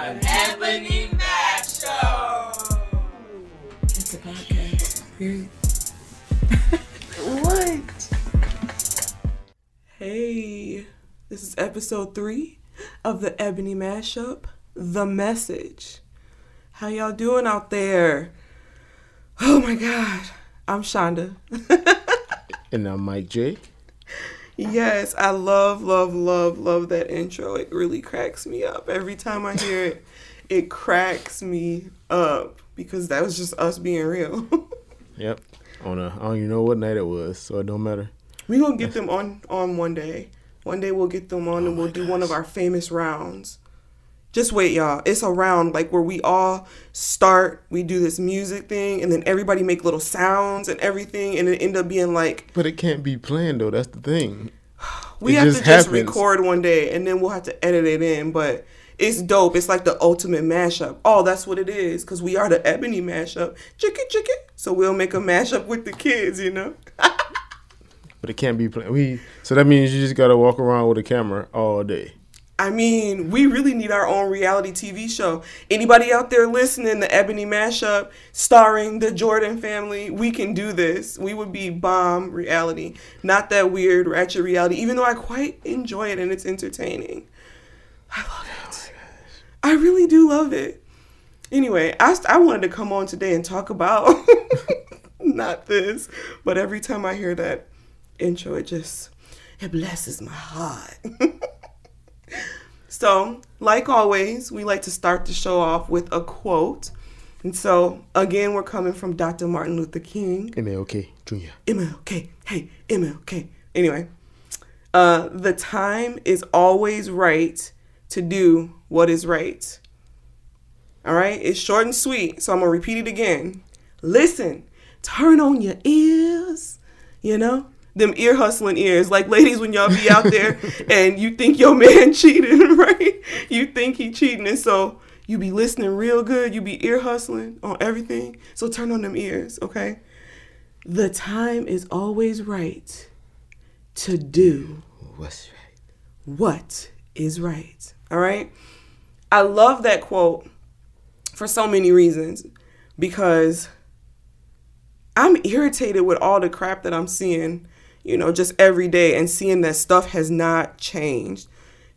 An Ebony Mash Show. It's a podcast. What? Hey, this is episode three of the Ebony Mashup, The Message. How y'all doing out there? Oh my God, I'm Shonda. And I'm Mike J. Yes, I love, love, love, love that intro. It really cracks me up. Every time I hear it, it cracks me up because that was just us being real. Yep. On a, I don't even know what night it was, so it don't matter. we gonna get them on on one day. One day we'll get them on and Oh we'll do one of our famous rounds. Just wait, y'all. It's a round like where we all start, we do this music thing, and then everybody make little sounds and everything, and it end up being like But it can't be planned though. That's the thing. We It have just to just happens. record one day and then we'll have to edit it in but it's dope it's like the ultimate mashup oh that's what it is because we are the ebony mashup chicken chicken so we'll make a mashup with the kids you know But it can't be planned. We so that means you just gotta walk around with a camera all day. I mean we really need our own reality tv show. Anybody out there listening the ebony mashup starring the jordan family we can do this. We would be bomb reality. Not that weird ratchet reality even though i quite enjoy it and it's entertaining. I love it. Oh I really do love it. Anyway i, I wanted to come on today and talk about not this but every time i hear that intro it just it blesses my heart so, like always, we like to start the show off with a quote. And so, again, we're coming from Dr. Martin Luther King. MLK Jr. MLK, hey, MLK. Anyway, uh, the time is always right to do what is right. All right, it's short and sweet, so I'm gonna repeat it again. Listen, turn on your ears, you know, them ear hustling ears. Like ladies, when y'all be out there and you think your man cheating, right? You think he cheating, and so you be listening real good. You be ear hustling on everything. So turn on them ears, okay? The time is always right to do What's right? what is right. All right. I love that quote for so many reasons because I'm irritated with all the crap that I'm seeing, you know, just every day and seeing that stuff has not changed.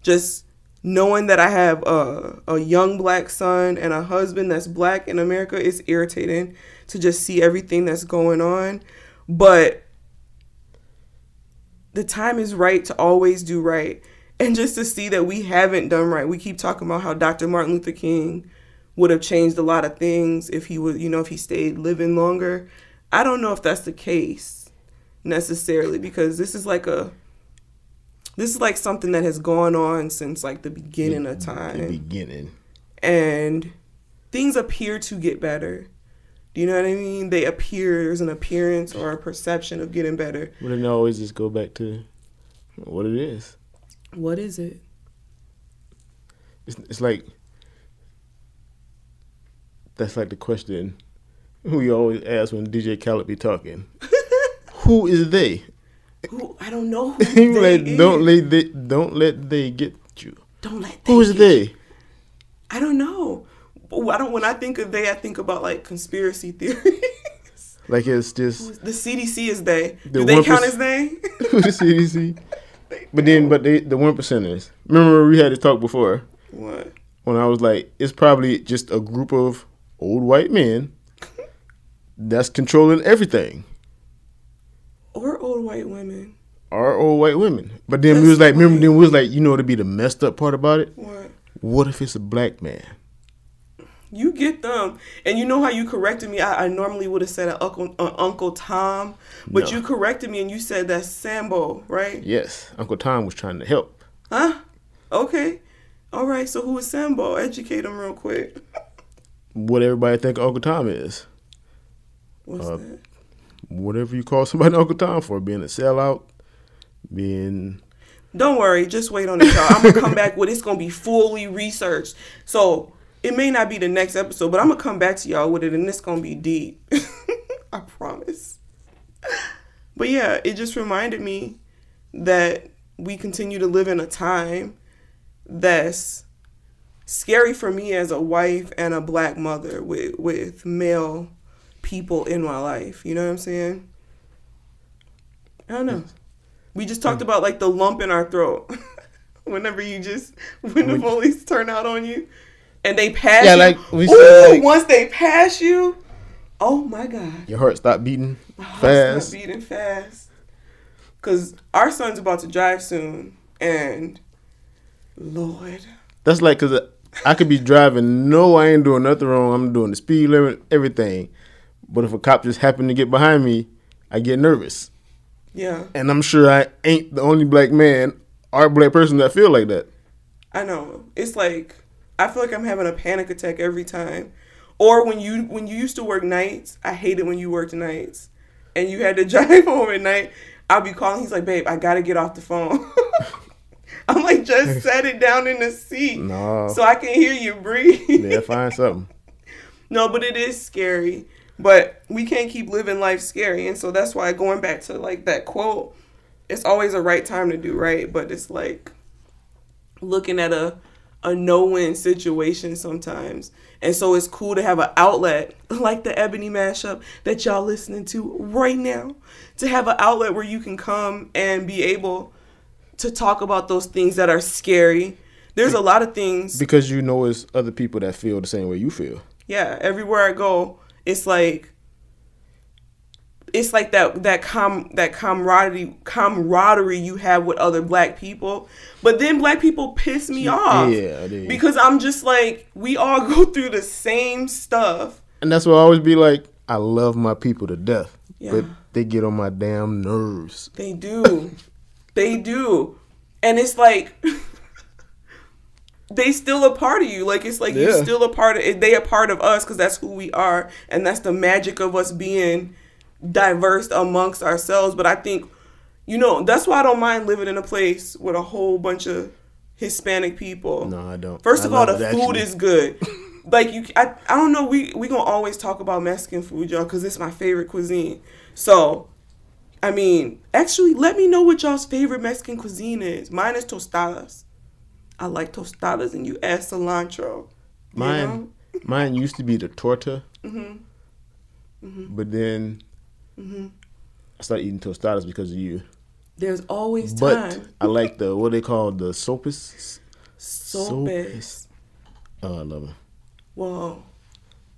Just knowing that I have a, a young black son and a husband that's black in America is irritating to just see everything that's going on. But the time is right to always do right. And just to see that we haven't done right. We keep talking about how Dr. Martin Luther King would have changed a lot of things if he would, you know, if he stayed living longer. I don't know if that's the case necessarily because this is like a this is like something that has gone on since like the beginning of time. The time beginning. and things appear to get better. Do you know what I mean? They appear there's an appearance or a perception of getting better. But then always just go back to what it is. What is it? It's, it's like that's like the question we always ask when DJ Khaled be talking. Who is they? Who I don't know who they like, don't let they don't let they get you. don't let Who is get- they? I don't know. I don't. When I think of they, I think about like conspiracy theories. Like it's just the CDC is they. The Do they count as they? who the CDC. But then, but they, the one percenters. Remember we had this talk before what? when I was like, it's probably just a group of old white men that's controlling everything. White women? Are old white women. But then we was like, remember, then we was like, you know, to be the messed up part about it. What? What if it's a black man? You get them, and you know how you corrected me. I, I normally would have said a Uncle uh, Uncle Tom, but No. you corrected me and you said that Sambo, right? Yes, Uncle Tom was trying to help. Huh? Okay. All right. So who is Sambo? Educate him real quick. What everybody think Uncle Tom is. What's Uh, that? Whatever you call somebody Uncle Tom for, being a sellout, being Don't worry, just wait on it, y'all. I'm gonna come back with it's gonna be fully researched. So it may not be the next episode, but I'm gonna come back to y'all with it, and it's gonna be deep. I promise. But yeah, it just reminded me that we continue to live in a time that's scary for me as a wife and a black mother with with male people in my life. You know what I'm saying? I don't know. We just talked mm. about like the lump in our throat. Whenever you just when the police turn out on you and they pass Yeah, you. like we Ooh, said, like- once they pass you, oh my god. Your heart stopped beating My fast. not beating fast. Cause our son's about to drive soon, and Lord, That's like because I could be driving. No, I ain't doing nothing wrong. I'm doing the speed limit, everything. But if a cop just happened to get behind me, I get nervous. yeah, And I'm sure I ain't the only black man or black person that feel like that. I know. It's like I feel like I'm having a panic attack every time. Or when you when you used to work nights, I hated when you worked nights, and you had to drive home at night. I'll be calling. He's like, "Babe, I gotta get off the phone." I'm like, just set it down in the seat No. so I can hear you breathe. Yeah, find something. No, but it is scary. But we can't keep living life scary. And so that's why going back to like that quote, it's always a right time to do right, but it's like looking at a a no-win situation sometimes. And so it's cool to have an outlet like the Ebony mashup that y'all listening to right now. To have an outlet where you can come and be able to talk about those things that are scary. There's a lot of things Because you know it's other people that feel the same way you feel. yeah everywhere i go it's like it's like that that com that camaraderie camaraderie you have with other black people but then black people piss me off Yeah, because i'm just like we all go through the same stuff And that's why I always be like, I love my people to death. Yeah. But they get on my damn nerves. they do they do and it's like they still a part of you like it's like Yeah. you're still a part of they a part of us because that's who we are and that's the magic of us being diverse amongst ourselves but i think you know that's why i don't mind living in a place with a whole bunch of hispanic people No, I don't. First I of all, the food actually. is good. like you, I, I don't know. We we gonna always talk about Mexican food, y'all, because it's my favorite cuisine. So, I mean, actually, let me know what y'all's favorite Mexican cuisine is. Mine is tostadas. I like tostadas, and you add cilantro. you Mine, know? mine used to be the torta, Mm-hmm. but then I started eating tostadas because of you. There's always But time. But I like the what they call the sopes. Sopes. Oh, I love them. Well,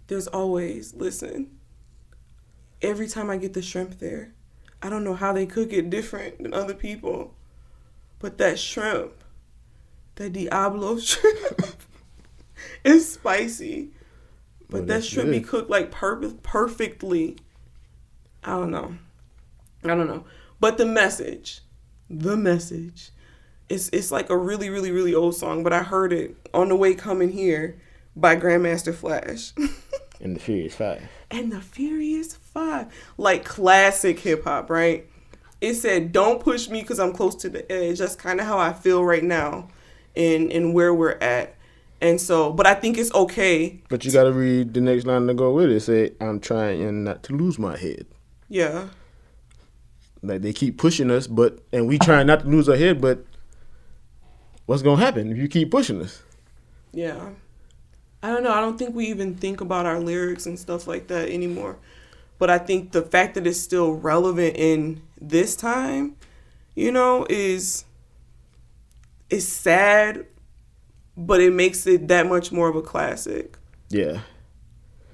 there's always listen. Every time I get the shrimp there, I don't know how they cook it different than other people, but that shrimp, that Diablo shrimp, is spicy. But Oh, that shrimp be cooked like per- perfectly. I don't know. I don't know. But the message, the message, it's it's like a really really really old song, but I heard it on the way coming here by Grandmaster Flash. And the Furious Five. and the Furious Five, like classic hip hop, right? It said, "Don't push me because I'm close to the edge." That's kind of how I feel right now, in in where we're at. And so, but I think it's okay. But you got to read the next line to go with it. Say, "I'm trying not to lose my head." Yeah, Like they keep pushing us, but and we trying not to lose our head. But what's gonna happen if you keep pushing us? yeah. I don't know. I don't think we even think about our lyrics and stuff like that anymore. But I think the fact that it's still relevant in this time, you know, is is sad, but it makes it that much more of a classic. Yeah,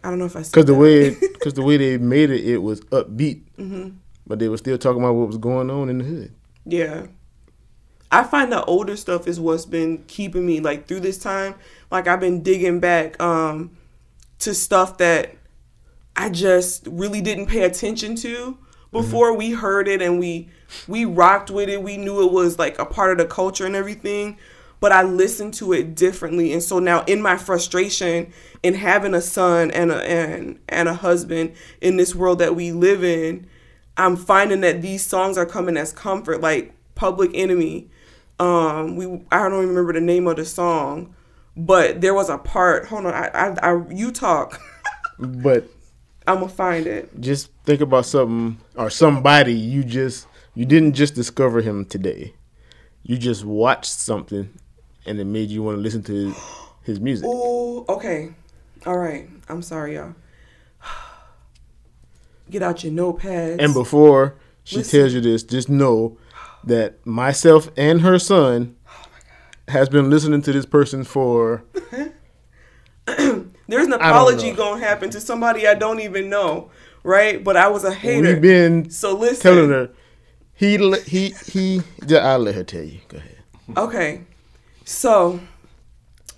I don't know if I said because the that. way because the way they made it, it was upbeat, but they were still talking about what was going on in the hood. Yeah. I find the older stuff is what's been keeping me like through this time. Like I've been digging back um to stuff that I just really didn't pay attention to before we heard it and we we rocked with it. We knew it was like a part of the culture and everything. But I listened to it differently. And so now in my frustration in having a son and a and and a husband in this world that we live in, I'm finding that these songs are coming as comfort, like Public Enemy. Um, we I don't even remember the name of the song, but there was a part. Hold on, I I, I you talk. But I'm gonna find it. just think about something or somebody you just you didn't just discover him today. You just watched something, and it made you want to listen to his music. Ooh, okay. All right. I'm sorry, y'all. Get out your notepads. And before she Listen. tells you this, just know that myself and her son Oh has been listening to this person for There's an apology gonna happen to somebody I don't even know, right? But I was a hater. we've been so listen. telling her he he he I'll let her tell you. Go ahead. Okay. So,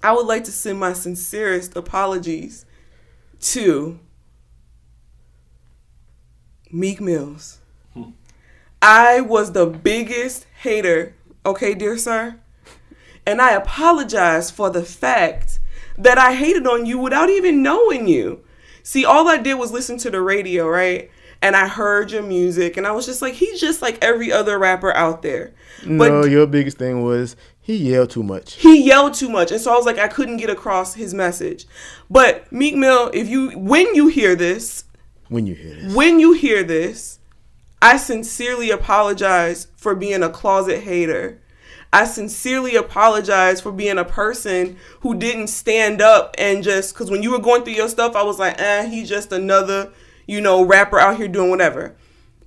I would like to send my sincerest apologies to Meek Mills. I was the biggest hater, okay, dear sir? And I apologize for the fact that I hated on you without even knowing you. See, all I did was listen to the radio, right? And I heard your music, and I was just like, he's just like every other rapper out there. But no, your biggest thing was he yelled too much. he yelled too much and so i was like i couldn't get across his message but meek mill if you when you hear this When you hear this, when you hear this i sincerely apologize for being a closet hater i sincerely apologize for being a person who didn't stand up and just because when you were going through your stuff i was like eh he's just another you know rapper out here doing whatever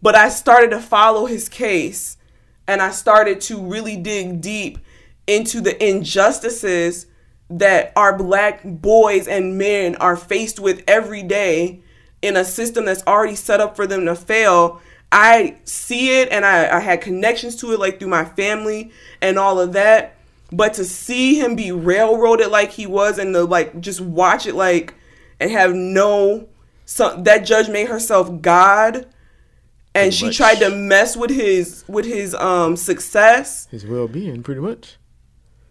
but i started to follow his case and I started to really dig deep into the injustices that our black boys and men are faced with every day in a system that's already set up for them to fail. I see it and I, I had connections to it like through my family and all of that. But to see him be railroaded like he was and to like just watch it like and have no so that judge made herself God and Pretty she much. tried to mess with his with his um success his well being, pretty much.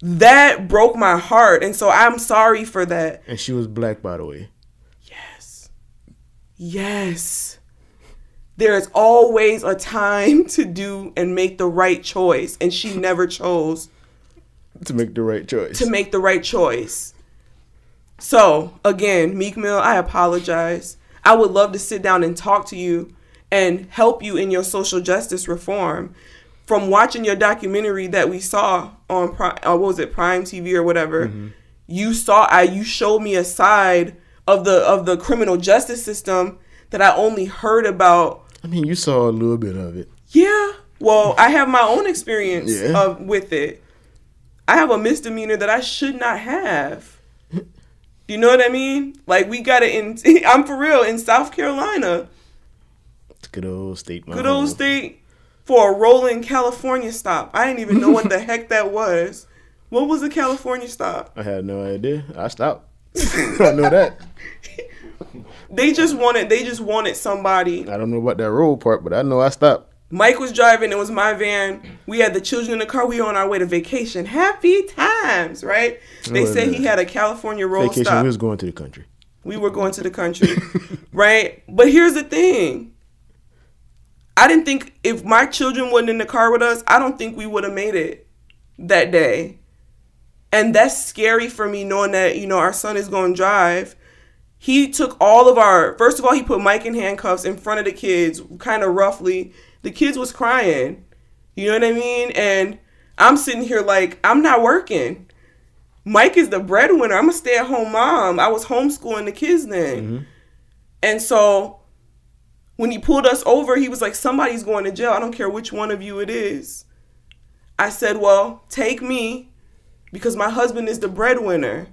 that broke my heart and so i'm sorry for that And she was black, by the way. yes yes there is always a time to do and make the right choice and she never chose To make the right choice. to make the right choice so again meek mill i apologize i would love to sit down and talk to you and help you in your social justice reform from watching your documentary that we saw on Pri- uh, what was it prime tv or whatever you saw i you showed me a side of the of the criminal justice system that i only heard about I mean, you saw a little bit of it. yeah. Well, I have my own experience Yeah. of with it. I have a misdemeanor that I should not have. You know what I mean? Like we got it in. I'm for real in South Carolina, It's good old state. good old state, for a rolling California stop. I didn't even know what the heck that was. What was a California stop? I had no idea. I stopped. I know that. They just wanted. They just wanted somebody. I don't know about that road part, but I know I stopped. Mike was driving. It was my van. We had the children in the car. We were on our way to vacation. Happy times, right? They Oh, said yeah. he had a California road Vacation, stop. we was going to the country. we were going to the country, right? But here's the thing. I didn't think if my children wasn't in the car with us, I don't think we would have made it that day. And that's scary for me knowing that, you know, our son is going to drive. He took all of our, first of all, he put Mike in handcuffs in front of the kids, kind of roughly. The kids was crying. You know what I mean? And I'm sitting here like, I'm not working. Mike is the breadwinner. I'm a stay at home mom. I was homeschooling the kids then. Mm-hmm. And so when he pulled us over, he was like, Somebody's going to jail. I don't care which one of you it is. I said, Well, take me because my husband is the breadwinner.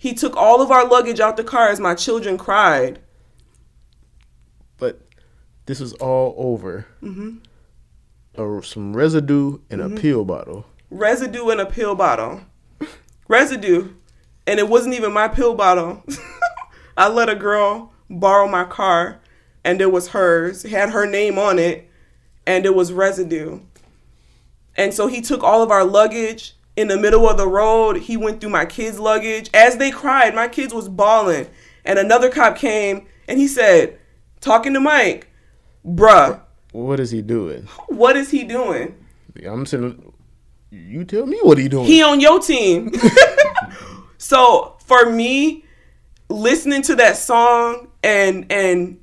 He took all of our luggage out the car as my children cried. But this was all over. Mm-hmm. Some residue in a pill bottle. Residue in a pill bottle. Residue. And it wasn't even my pill bottle. I let a girl borrow my car and it was hers. It had her name on it and it was residue. And so he took all of our luggage in the middle of the road. He went through my kids' luggage. As they cried, my kids was bawling. And another cop came and he said, talking to Mike, bruh, What is he doing? what is he doing? I'm saying, you tell me what he doing. He on your team. so for me, listening to that song and and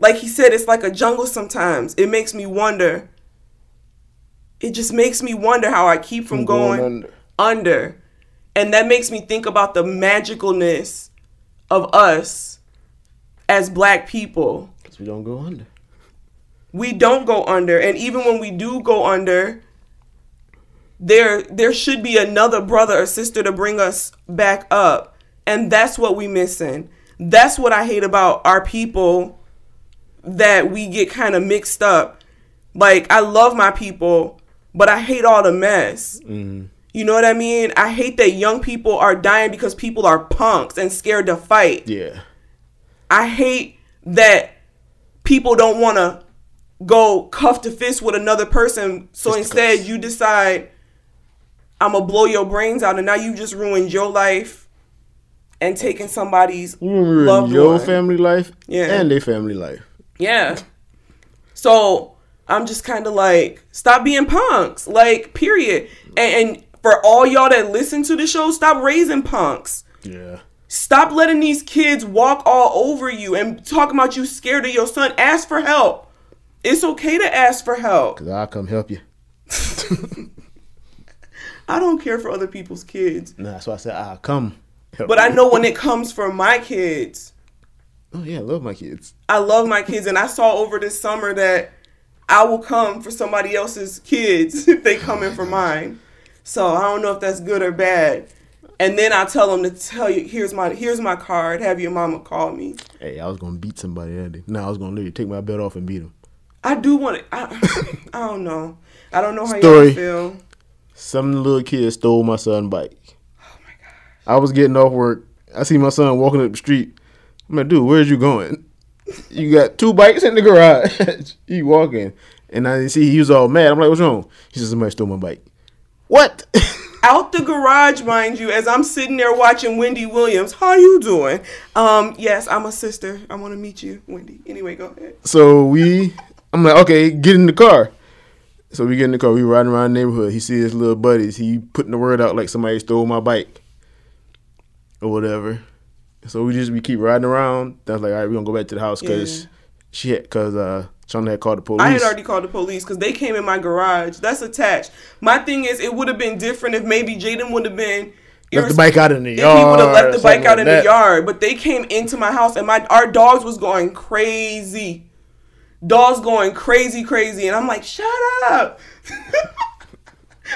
like he said, it's like a jungle sometimes. It makes me wonder. It just makes me wonder how I keep from, going, going under. under. And that makes me think about the magicalness of us as black people. Because we don't go under. We don't go under. And even when we do go under, there there should be another brother or sister to bring us back up. And that's what we missing. That's what I hate about our people that we get kind of mixed up. Like I love my people, but I hate all the mess. Mm-hmm. You know what I mean? I hate that young people are dying because people are punks and scared to fight. Yeah. I hate that people don't want to go cuff to fist with another person. So Just instead, because. you decide, I'm going to blow your brains out. And now you just ruined your life and taking somebody's You your one. family life Yeah. and their family life. Yeah. So I'm just kind of like, stop being punks. Like, period. And, and for all y'all that listen to the show, stop raising punks. Yeah. Stop letting these kids walk all over you and talking about you scared of your son. Ask for help. It's okay to ask for help. Because I'll come help you. I don't care for other people's kids. Nah, that's why I said I'll come help But. I know when it comes for my kids, Oh, yeah, I love my kids. I love my kids. And I saw over this summer that I will come for somebody else's kids if they come in for mine. So I don't know if that's good or bad. And then I tell them to tell you, here's my here's my card. Have your mama call me. Hey, I was going to beat somebody that day. No, I was going to literally take my belt off and beat him. I do want to. I, I don't know. I don't know how Story. y'all feel. Some little kid stole my son's bike. Oh, my gosh. I was getting off work. I see my son walking up the street. I'm like, dude, where's you going? You got two bikes in the garage. he walking. And I see he was all mad. I'm like, what's wrong? He says somebody stole my bike. What? Out the garage, mind you, as I'm sitting there watching Wendy Williams. How you doing? Um, yes, I'm a sister. I want to meet you, Wendy. Anyway, go ahead. So we, I'm like, okay, get in the car. So we get in the car. We riding around the neighborhood. He see his little buddies. He putting the word out like somebody stole my bike or whatever. So we just we keep riding around. That's like, all right, we're gonna go back to the house because Yeah. she had because uh Shauna had called the police. I had already called the police because they came in my garage. That's attached. My thing is, it would have been different if maybe Jaden would have been. left the bike out in the If yard. he would have left the bike out like in that. the yard, but they came into my house and my our dogs was going crazy. Dogs going crazy, crazy, and I'm like, shut up.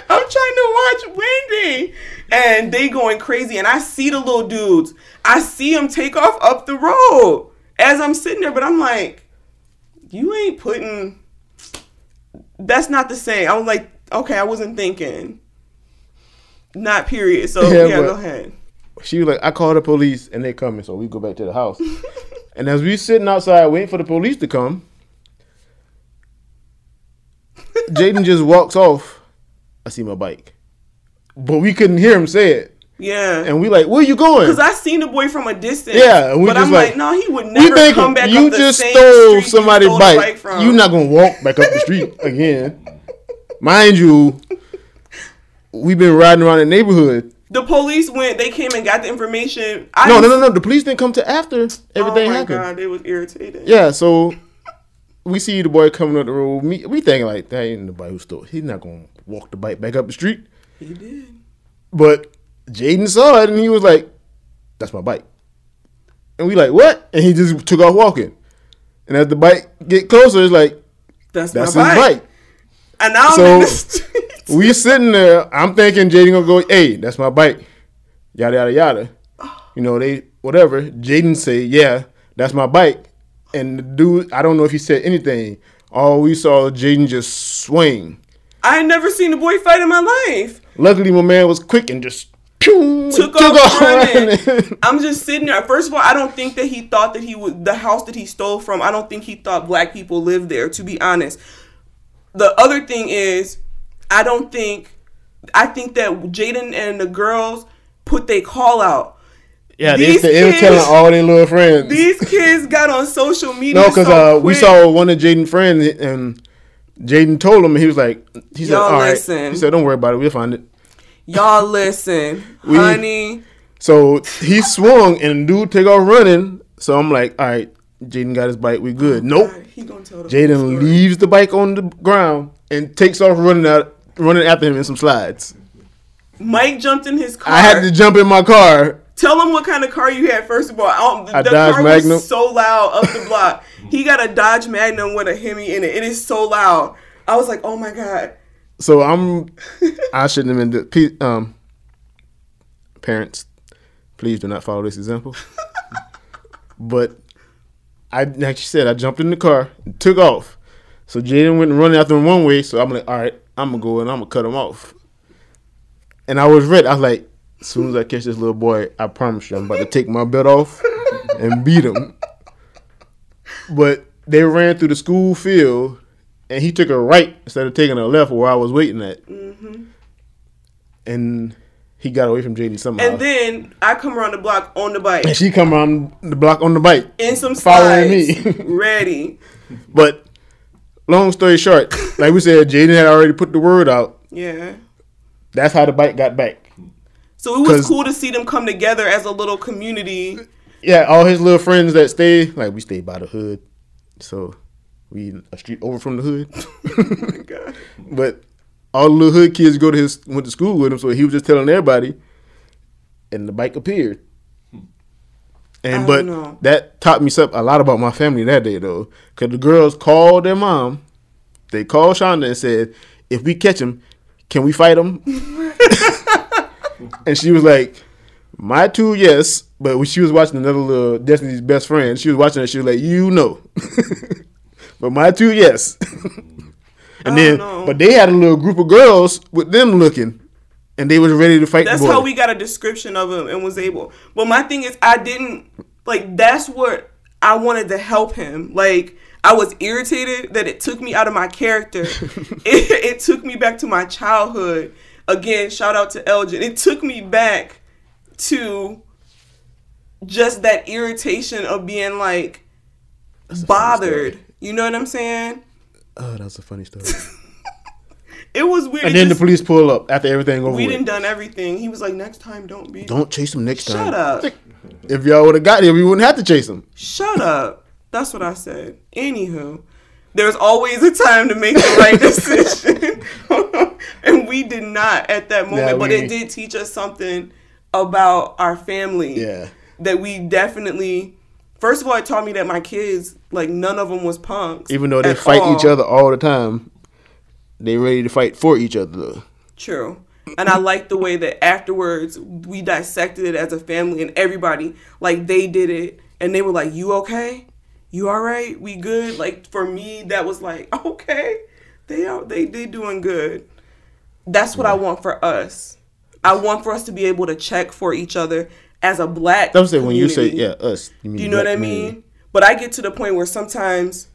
I'm trying to watch Wendy, and they going crazy, and I see the little dudes. I see them take off up the road as I'm sitting there, but I'm like, you ain't putting. That's not the same. I was like, okay, I wasn't thinking. Not period. So Yeah, yeah, go ahead. She was like, I called the police and they coming, so we go back to the house. and as we sitting outside waiting for the police to come, Jaden just walks off. I see my bike, but we couldn't hear him say it, Yeah. and we like, where you going? Because I seen the boy from a distance. Yeah, and we but just I'm like- like, no, he would we never thinking come back you up the just stole street you somebody's stole bike. from. You're not gonna walk back up the street again, mind you. We've been riding around the neighborhood. The police went. They came and got the information. I No, no, no, no. The police didn't come to after everything oh my happened. god, it was irritating. Yeah, so we see the boy coming up the road. We thinking like that ain't boy who stole. He's not gonna walk the bike back up the street. he did. But Jaden saw it and he was like, "That's my bike." And we like, "What?" And he just took off walking. And as the bike get closer, it's like That's, that's my his bike. bike. And now I'm So- in the streets. We sitting there. I'm thinking Jaden gonna go, "Hey, that's my bike." Yada yada yada. You know they whatever. Jaden say, "Yeah, that's my bike." And the dude, I don't know if he said anything. All we saw Jaden just swing. I had never seen a boy fight in my life. Luckily, my man was quick and just pew, Took off running. I'm just sitting there. First of all, I don't think that he thought that he would the house that he stole from. I don't think he thought black people lived there. To be honest, the other thing is, I don't think. I think that Jaden and the girls put their call out. yeah, they, These they were kids- telling all their little friends. These kids got on social media. no, because so uh, we saw one of Jaden's friends, and Jaden told him, he was like, he said, Y'all "All right." listen. He said, "Don't worry about it. We'll find it." Y'all listen, We- honey. So he swung, and dude take off running. So I'm like, "All right, Jaden got his bike. We good." Nope. He gonna tell the whole Jaden story. leaves the bike on the ground and takes off running out, running after him in some slides. Mike jumped in his car. I had to jump in my car. Tell him what kind of car you had. First of all, um, I don't, the, A the Dodge car Magnum. was so loud up the block. He got a Dodge Magnum with a Hemi in it. It is so loud. I was like, oh my god. So I'm. I shouldn't have been. The, pe- um, parents, please do not follow this example. but I, like you said, I jumped in the car, and took off. So Jaden went running after him one way. So I'm like, all right, I'm gonna go and I'm gonna cut him off. And I was ready. I was like, as soon as I catch this little boy, I promise you, I'm about to take my belt off and beat him. But they ran through the school field, and he took a right instead of taking a left where I was waiting at. Mm-hmm. And he got away from Jaden somehow. And then I come around the block on the bike and she come around the block on the bike. in some Following slides, me. ready. But long story short, like we said, Jaden had already put the word out. Yeah. That's how the bike got back. So it was cool to see them come together as a little community. Yeah, all his little friends that stay, like we stay by the hood, so we a street over from the hood. But all the little hood kids go to his went to school with him, so he was just telling everybody, and the bike appeared. And but know. that taught me something a lot about my family that day though, because the girls called their mom, they called Shonda and said, "If we catch him, can we fight him?" and she was like, "My two, yes." But when she was watching another little Destiny's best friend, she was watching it. She was like, "You know," but my two, yes. and I then, know. but they had a little group of girls with them looking, and they was ready to fight. That's how we got a description of him and was able. But my thing is, I didn't like. That's what I wanted to help him. Like I was irritated that it took me out of my character. it, it took me back to my childhood. Again, shout out to Elgin. It took me back to just that irritation of being like funny bothered. You know what I'm saying? Oh, that's a funny story. It was weird. and then the police pull up after everything over we with. didn't done everything. He was like, "Next time, don't be." Don't chase him next time. Shut up. If y'all would have got him, we wouldn't have to chase him. Shut up. That's what I said. Anywho, there's always a time to make the right decision. and we did not at that moment, Yeah, but it did teach us something about our family. Yeah. That we definitely First of all, it taught me that my kids, like none of them was punks. Even though they fight all. each other all the time, they ready to fight for each other. Though. True. And I like the way that afterwards we dissected it as a family and everybody, like they did it and they were like, You okay? You alright? We good? Like for me, that was like, Okay. They are they they doing good. That's what I want for us. I want for us to be able to check for each other as a black. That's what when you say yeah us. You mean Do you know what I mean? But I get to the point where sometimes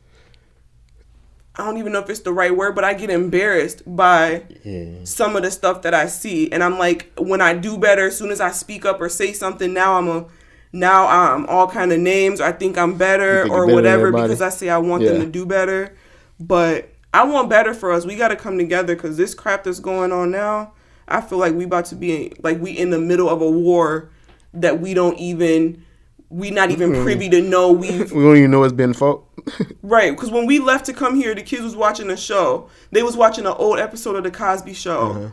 I don't even know if it's the right word, but I get embarrassed by Yeah. some of the stuff that I see, and I'm like, when I do better, as soon as I speak up or say something, now I'm a now I'm all kind of names. Or I think I'm better think or better whatever because I say I want them to do better, but I want better for us. We got to come together because this crap that's going on now, I feel like we about to be like we in the middle of a war that we don't even we not even privy to know we've We don't even know it's been fought. right because when we left to come here the kids was watching a show they was watching an old episode of the cosby show Uh-huh.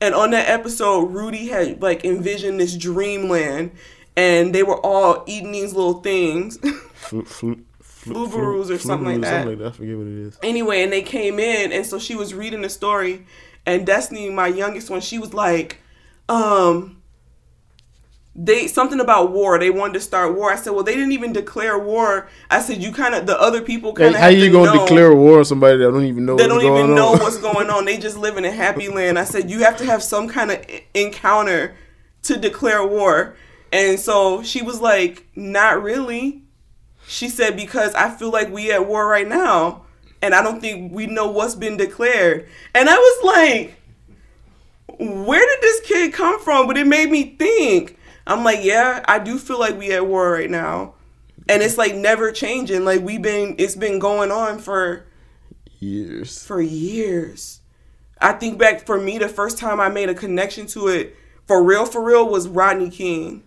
and on that episode rudy had like envisioned this dreamland and they were all eating these little things Flu, flu, flu, Flubaroos or something like that. Something like that. I forget what it is. anyway and they came in and so she was reading the story and destiny my youngest one she was like um they something about war they wanted to start war i said well they didn't even declare war i said you kind of the other people kind Hey, of how you gonna declare war on somebody that don't even know they don't even know on? what's going on. They just live in a happy land. I said you have to have some kind of encounter to declare war. And so she was like, "Not really." She said because I feel like we at war right now, and I don't think we know what's been declared. And I was like, "Where did this kid come from?" But it made me think. I'm like, "Yeah, I do feel like we at war right now." And it's like never changing. Like we've been it's been going on for Years. for years. I think back for me, the first time I made a connection to it for real, for real, was Rodney King.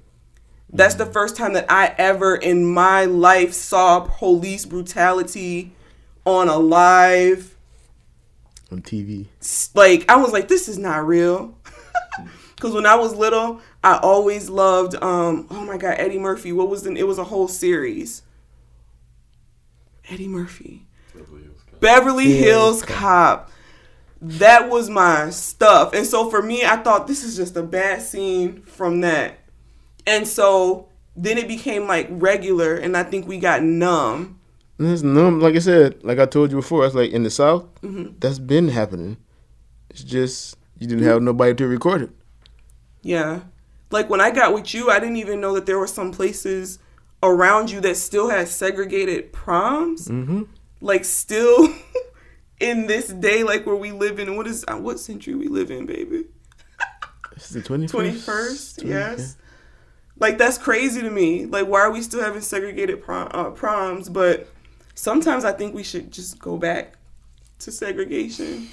That's the first time that I ever in my life saw police brutality on a live. on TV. Like, I was like, this is not real. Cause when I was little, I always loved um oh my god, Eddie Murphy. What was the it was a whole series. Eddie Murphy. Beverly Hills Cop. That was my stuff. And so for me, I thought this is just a bad scene from that. And so then it became like regular and I think we got numb. It's numb. Like I said, like I told you before, it's like in the South, Mm-hmm. that's been happening. It's just you didn't have nobody to record it. Yeah. Like when I got with you, I didn't even know that there were some places around you that still had segregated proms. Mm-hmm. Like still in this day, like where we live in. What is uh, what century we live in, baby? It's the twenty Twenty first. Yes. Like that's crazy to me. Like why are we still having segregated prom, uh, proms? But sometimes I think we should just go back to segregation.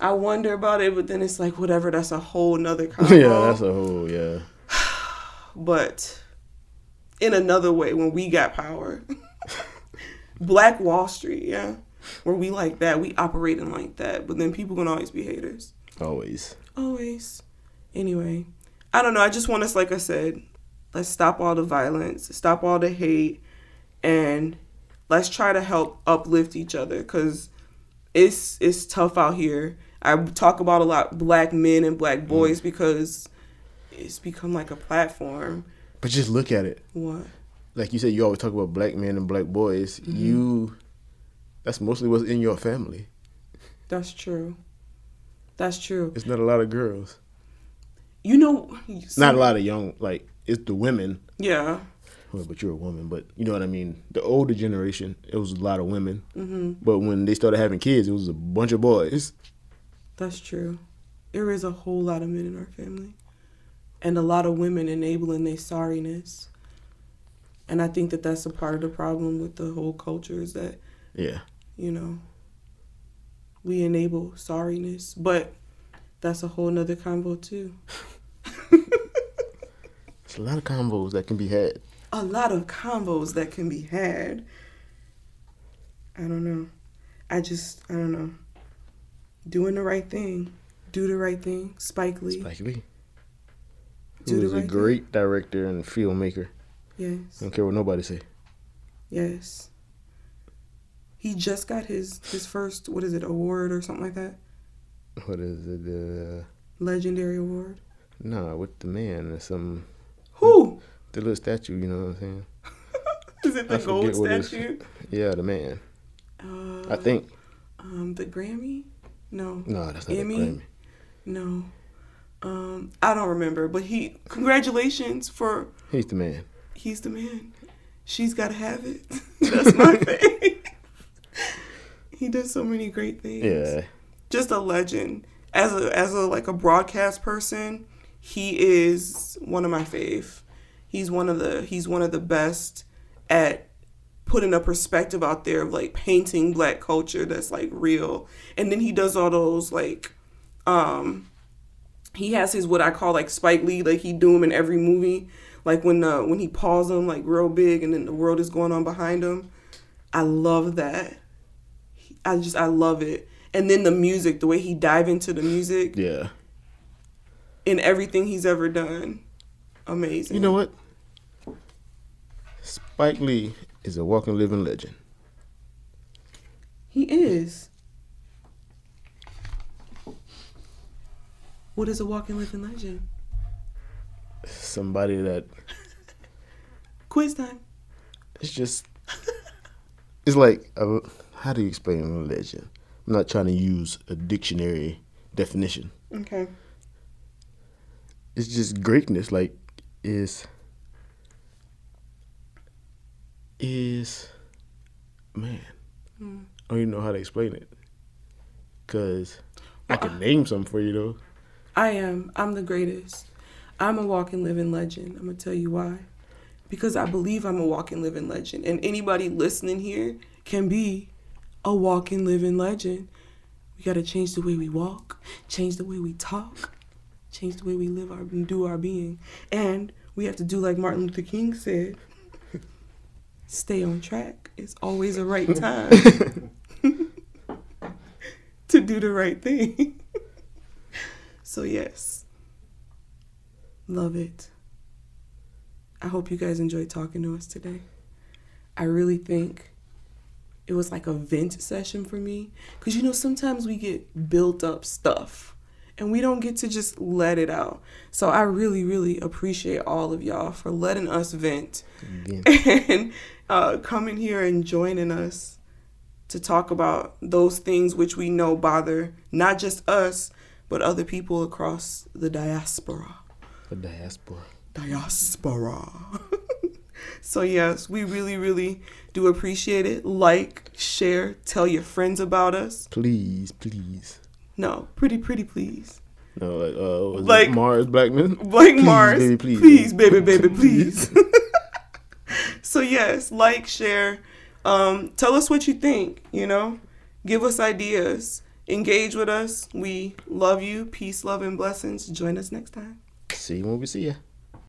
I wonder about it, but then it's like whatever. That's a whole nother convo. Yeah, that's a whole yeah. but in another way when we got power. Black Wall Street, yeah. Where we like that, we operating like that, but then people gonna always be haters. Always. Always. Anyway, I don't know. I just want us, like I said, let's stop all the violence, stop all the hate, and let's try to help uplift each other because it's it's tough out here. I talk about a lot black men and black boys because it's become like a platform. But just look at it. What? Like you said, you always talk about black men and black boys. Mm-hmm. You, that's mostly what's in your family. That's true. That's true. It's not a lot of girls. You know, Not a lot of young. Like it's the women. Yeah. Well, but you're a woman. But you know what I mean. The older generation, it was a lot of women. Mm-hmm. But when they started having kids, it was a bunch of boys. That's true. There is a whole lot of men in our family, and a lot of women enabling their sorriness. And I think that that's a part of the problem with the whole culture is that Yeah. you know we enable sorriness, but that's a whole nother combo too. It's a lot of combos that can be had. A lot of combos that can be had. I don't know. I just I don't know. Doing the right thing. Do the right thing. Spike Lee. Spike Lee, Do who the a right thing. great director and filmmaker. Yes. Don't care what nobody say. Yes. He just got his his first what is it award or something like that? What is it? Uh, Legendary award. nah, with the man, there's some Who the little statue. You know what I'm saying? is it? The I gold forget what it's- statue. Yeah, the man. Uh, I think. um the Grammy. No, No, that's not Emmy? a Grammy. no. Um, I don't remember, but he. Congratulations for He's the man. he's the man. She's got to have it. That's my thing. he does so many great things. Yeah. just a legend. As a as a like a broadcast person, he is one of my fave. He's one of the he's one of the best at putting a perspective out there of like painting black culture that's like real. And then he does all those like um he has his what I call like Spike Lee, like he do him in every movie. Like when uh when he paws them like real big and then the world is going on behind him. I love that. I just I love it. And then the music, the way he dive into the music Yeah. in everything he's ever done. Amazing. You know what? Spike Lee is a walking, living legend. he is. What is a walking living legend? Somebody that Quiz time. it's just it's like a, how do you explain a legend? I'm not trying to use a dictionary definition. Okay. It's just greatness. Like is is man. Hmm. I don't even know how to explain it. Cause I can name some for you though. I am. I'm the greatest. I'm a walking living legend. I'm gonna tell you why. Because I believe I'm a walking living legend. And anybody listening here can be a walking living legend. We gotta change the way we walk, change the way we talk, change the way we live our and do our being. And we have to do like Martin Luther King said. Stay on track. It's always a right time to do the right thing. so yes. Love it. I hope you guys enjoyed talking to us today. I really think it was like a vent session for me. Because, you know, sometimes we get built up stuff and we don't get to just let it out. So I really, really appreciate all of y'all for letting us vent Again. and uh, coming here and joining us to talk about those things which we know bother not just us, but other people across the diaspora. The diaspora. Diaspora. so, yes, we really, really do appreciate it. Like, share, tell your friends about us. Please, please. No, pretty, pretty, please. No, like uh, was Like- it Mars Blackmon. Blake Please, Mars, baby, please, please, baby. baby, please. so yes, like, share, um, tell us what you think. You know, give us ideas, engage with us. We love you. Peace, love, and blessings. Join us next time. See you when we see ya.